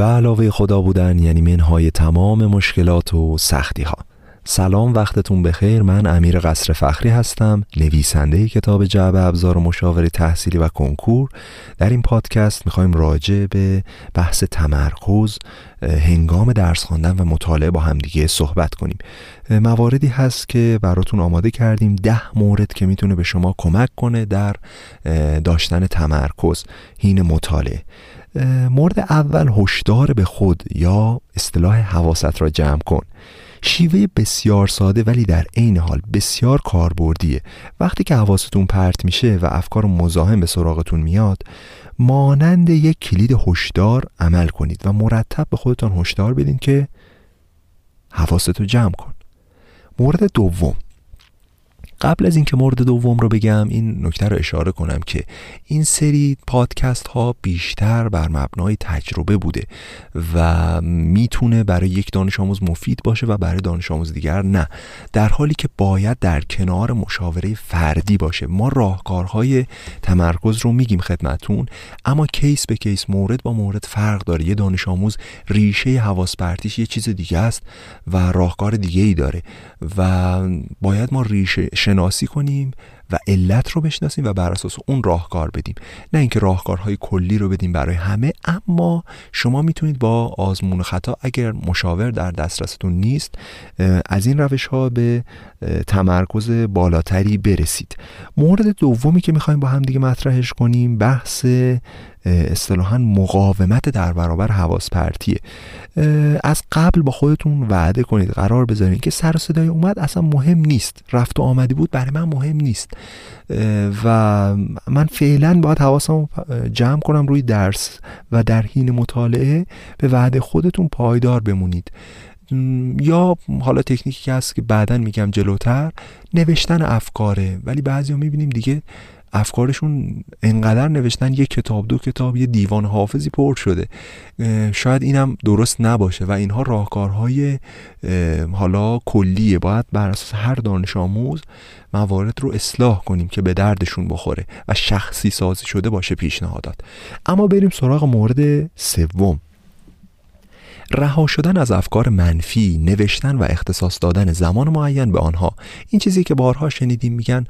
به علاوه خدا بودن یعنی منهای تمام مشکلات و سختی ها سلام وقتتون بخیر. من امیر قصر فخری هستم نویسنده کتاب جعب ابزار و مشاوره تحصیلی و کنکور. در این پادکست می‌خوایم راجع به بحث تمرکز هنگام درس خواندن و مطالعه با همدیگه صحبت کنیم. مواردی هست که براتون آماده کردیم ده مورد که می‌تونه به شما کمک کنه در داشتن تمرکز هین مطالعه. مورد اول هشدار به خود یا اصطلاح حواست را جمع کن. شیوه بسیار ساده ولی در عین حال بسیار کاربردیه. وقتی که حواستون پرت میشه و افکار مزاحم به سراغتون میاد مانند یک کلید هشدار عمل کنید و مرتب به خودتان هشدار بدین که حواستو جمع کن. مورد دوم. قبل از اینکه مورد دوم رو بگم این نکته رو اشاره کنم که این سری پادکست ها بیشتر بر مبنای تجربه بوده و می‌تونه برای یک دانش آموز مفید باشه و برای دانش آموز دیگر نه. در حالی که باید در کنار مشاوره فردی باشه. ما راهکارهای تمرکز رو میگیم خدمتون اما کیس به کیس مورد با مورد فرق داره. یه دانش آموز ریشه حواس پرتیش یه چیز دیگه است و راهکار دیگه ای داره و باید ما ریشه شناسی کنیم و علت رو بشناسیم و بر اساس اون راهکار بدیم. نه اینکه راهکارهای کلی رو بدیم برای همه اما شما می‌تونید با آزمون خطا اگر مشاور در دسترستون نیست از این روش ها به تمرکز بالاتری برسید. مورد دومی که می‌خوایم با هم دیگه مطرحش کنیم بحث اصطلاحا مقاومت در برابر حواس پرتیه از قبل با خودتون وعده کنید قرار بذارید که سر صدای اومد اصلا مهم نیست. رفت و آمدی بود برای من مهم نیست. و من فعلا باید حواسم جمع کنم روی درس و در حین مطالعه به وعده خودتون پایدار بمونید. یا حالا تکنیکی که هست که بعدا میگم جلوتر نوشتن افکاره. ولی بعضی ها می‌بینیم دیگه افکارشون انقدر نوشتن یه کتاب دو کتاب یه دیوان حافظی پر شده. شاید اینم درست نباشه و اینها راهکارهای حالا کلیه. باید بر اساس هر دانش آموز موارد رو اصلاح کنیم که به دردشون بخوره و شخصی سازی شده باشه پیشنهادات. اما بریم سراغ مورد سوم. رها شدن از افکار منفی نوشتن و اختصاص دادن زمان معین به آنها. این چیزی که بارها شنیدیم میگن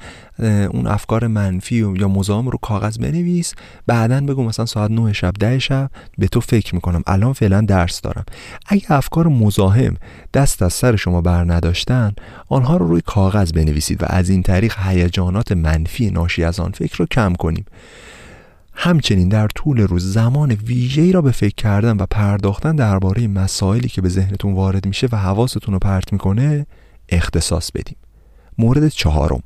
اون افکار منفی یا مزاحم رو کاغذ بنویس. بعدا بگو مثلا ساعت 9 شب ده شب به تو فکر می‌کنم. الان فعلا درس دارم. اگه افکار مزاحم دست از سر شما بر نداشتن آنها رو روی کاغذ بنویسید و از این طریق هیجانات منفی ناشی از آن فکر رو کم کنیم. همچنین در طول روز زمان ویژه‌ای را به فکر کردن و پرداختن درباره مسائلی که به ذهنتون وارد میشه و حواستون رو پرت می‌کنه اختصاص بدیم. مورد چهارم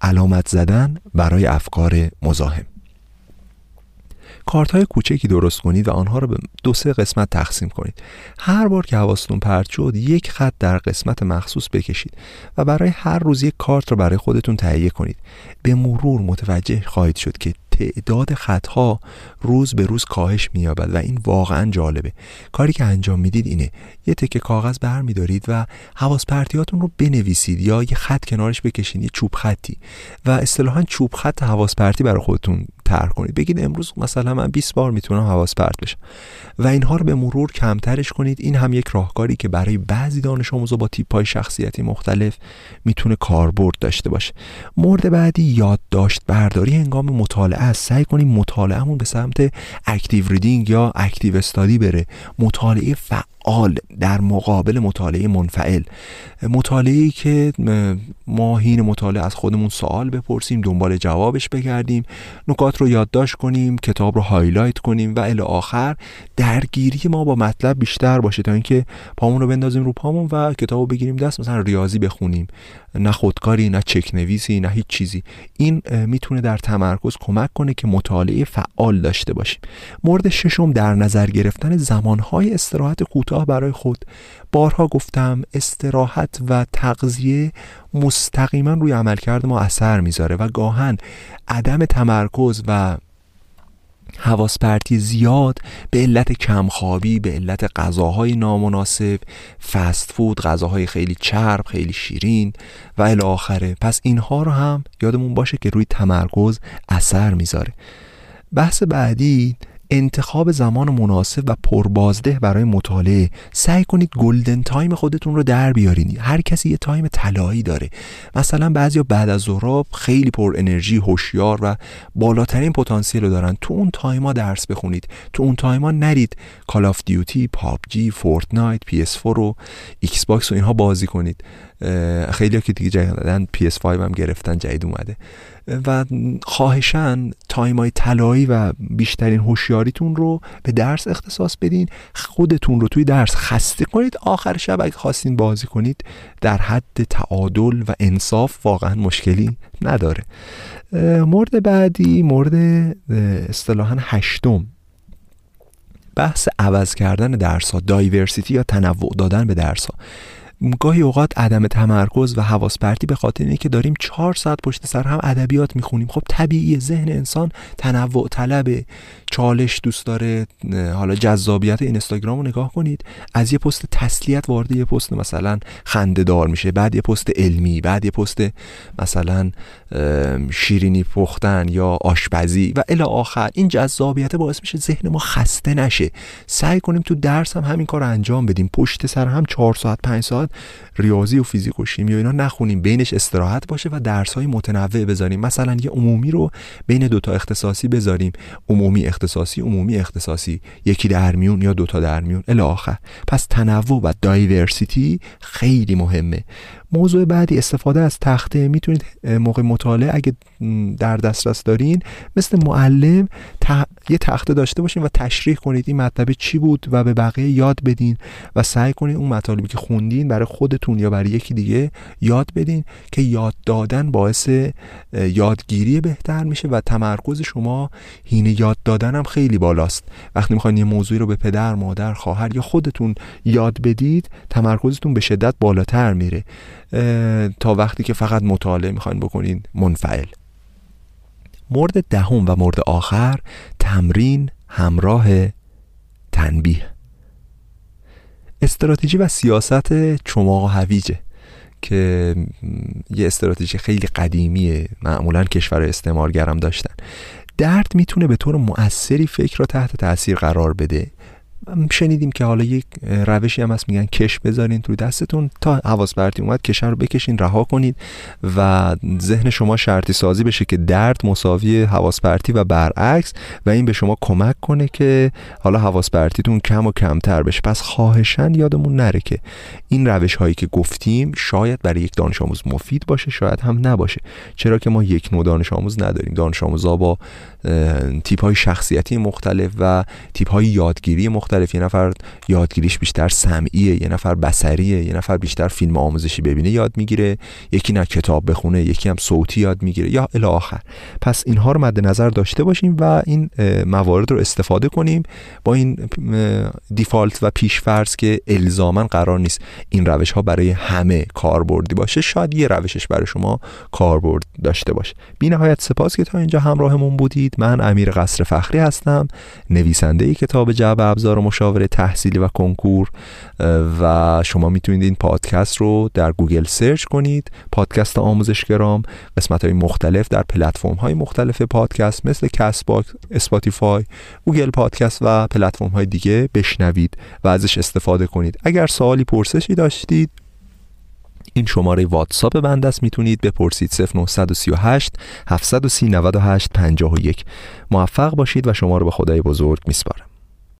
علامت زدن برای افکار مزاحم. کارت های کوچکی درست کنید و آنها رو به دو سه قسمت تقسیم کنید. هر بار که حواستون پرت شد یک خط در قسمت مخصوص بکشید و برای هر روز یک کارت رو برای خودتون تهیه کنید. به مرور متوجه خواهید شد که تعداد خطها روز به روز کاهش مییابد و این واقعا جالبه. کاری که انجام می‌دید اینه یه تکه کاغذ برمیدارید و حواس پرتیاتون رو بنویسید یا یه خط کنارش بکشید یه چوب خطی. و اصطلاحا چوب خط حواس پرتی برای خودتون تر کنید بگید امروز مثلا من 20 بار می‌تونم حواس پرت بشم. و اینها رو به مرور کمترش کنید. این هم یک راهکاری که برای بعضی دانش آموزا با تیپ های شخصیتی مختلف می‌تونه کاربرد داشته باشه. مورد بعدی یادداشت برداری هنگام مطالعه است. سعی کنیم مطالعهمون به سمت active reading یا active study بره. مطالعه فعال در مقابل مطالعه منفعل. مطالعه که ما حین مطالعه از خودمون سوال بپرسیم دنبال جوابش بگردیم نکات رو یادداشت کنیم کتاب رو highlight کنیم و الی آخر درگیری ما با مطلب بیشتر باشه تا اینکه پامون رو بندازیم رو پامون و کتاب رو بگیریم دست مثلا ریاضی بخونیم. نه خودکاری نه چک نویسی نه هیچ چیزی. این می‌تونه در تمرکز کمک کنه که مطالعه فعال داشته باشیم. مورد ششم در نظر گرفتن زمانهای استراحت کوتاه برای خود. بارها گفتم استراحت و تغذیه مستقیما روی عملکرد ما اثر می‌ذاره و گاهن عدم تمرکز و حواس پرتی زیاد به علت کمخوابی به علت غذاهای نامناسب فست فود غذاهای خیلی چرب خیلی شیرین و الی آخره. پس اینها رو هم یادمون باشه که روی تمرکز اثر می‌ذاره. بحث بعدی انتخاب زمان مناسب و پربازده برای مطالعه. سعی کنید golden time خودتون رو در بیارین. هر کسی یه time طلایی داره. مثلا بعضیا بعد از ظهر خیلی پر انرژی هوشیار و بالاترین پتانسیل رو دارن. تو اون time ا درس بخونید. تو اون time ا نرید. Call of Duty PUBG Fortnite PS 4 و Xbox و اینها بازی کنید. خیلی ها که دیگه جدیدن PS5 هم گرفتن جدید اومده. و خواهشن time های طلایی و بیشترین هوشیاریتون رو به درس اختصاص بدین. خودتون رو توی درس خسته کنید. آخر شب اگه خواستین بازی کنید در حد تعادل و انصاف واقعا مشکلی نداره. مورد بعدی مورد اصطلاحا هشتم. بحث عوض کردن درس ها diversity یا تنوع دادن به درس ها گاهی اوقات عدم تمرکز و حواس پرتی به خاطر اینه که داریم چهار ساعت پشت سر هم ادبیات می‌خونیم. خب طبیعی ذهن انسان تنوع طلبه چالش دوست داره حالا جذابیت اینستاگرام رو نگاه کنید. از یه پست تسلیت وارد یه پست مثلا خنده دار میشه بعد یه پست علمی بعد یه پست مثلا شیرینی پختن یا آشپزی و الی آخر. این جذابیت باعث میشه ذهن ما خسته نشه. سعی کنیم تو درس هم همین کار انجام بدیم. پشت سر هم چهار ساعت پنج ساعت ریاضی و فیزیک و شیمی و اینا نخونیم بینش استراحت باشه و درس های متنوع بذاریم. مثلا یه عمومی رو بین دوتا اختصاصی بذاریم. عمومی اختصاصی عمومی اختصاصی. یکی در میون یا دوتا در میون. الی آخر. پس تنوع و دایورسیتی خیلی مهمه. موضوع بعدی استفاده از تخته می‌تونید موقع مطالعه اگه در دسترس دارین مثل معلم یه تخته داشته باشین و تشریح کنید این مطلب چی بود و به بقیه یاد بدین و سعی کنید اون مطالبی که خوندین برای خودتون یا برای یکی دیگه یاد بدین که یاد دادن باعث یادگیری بهتر میشه و تمرکز شما هینه یاد دادن هم خیلی بالاست. وقتی می‌خواین یه موضوعی رو به پدر مادر خواهر یا خودتون یاد بدید تمرکزتون به شدت بالاتر میره. تا وقتی که فقط مطالعه می‌خواین بکنین منفعل. مورد دهم و مورد آخر تمرین همراه تنبیه. استراتژی و سیاست چماق و هویجه که یه استراتژی خیلی قدیمیه معمولا کشور استعمارگرم داشتن. درد می‌تونه به طور مؤثری فکر را تحت تاثیر قرار بده شنیدیم که حالا یک روشی هم هست میگن کش بذارین تو دستتون تا حواس پرتی اومد کش رو بکشین رها کنید و ذهن شما شرطی سازی بشه که درد مساوی حواس پرتی و برعکس و این به شما کمک کنه که حالا حواس پرتیتون کم و کمتر بشه. پس خواهشن یادمون نره که این روش هایی که گفتیم شاید برای یک دانش آموز مفید باشه شاید هم نباشه. چرا که ما یک نوع دانش آموز نداریم. دانش آموزا با تیپ های شخصیتی مختلف و تیپ های یادگیری مختلف یه نفر یادگیریش بیشتر سمعیه یه نفر بسریه یه نفر بیشتر فیلم آموزشی ببینه یاد می‌گیره یکی نه کتاب بخونه یکی هم صوتی یاد می‌گیره یا الی آخر. پس اینها رو مد نظر داشته باشیم و این موارد رو استفاده کنیم با این دیفالت و پیشفرض که الزاما قرار نیست این روش ها برای همه کاربردی باشه. شاید یه روشش برای شما کاربرد داشته باشه. بی نهایت سپاس که تا اینجا همراهمون بودید. من امیر قصر فخری هستم. نویسنده کتاب جعب ابزار مشاوره تحصیلی و کنکور و شما می‌تونید این پادکست رو در گوگل search کنید. پادکست آموزشگرام قسمت های مختلف در پلتفرم های مختلف پادکست مثل کست باکس اسپاتیفای گوگل پادکست و پلتفرم های دیگه بشنوید و ازش استفاده کنید. اگر سوالی پرسشی داشتید این شماره واتساپ بنده است. می‌تونید بپرسید 0938 730 98 51 موفق باشید و شما رو به خدای بزرگ میسپارم.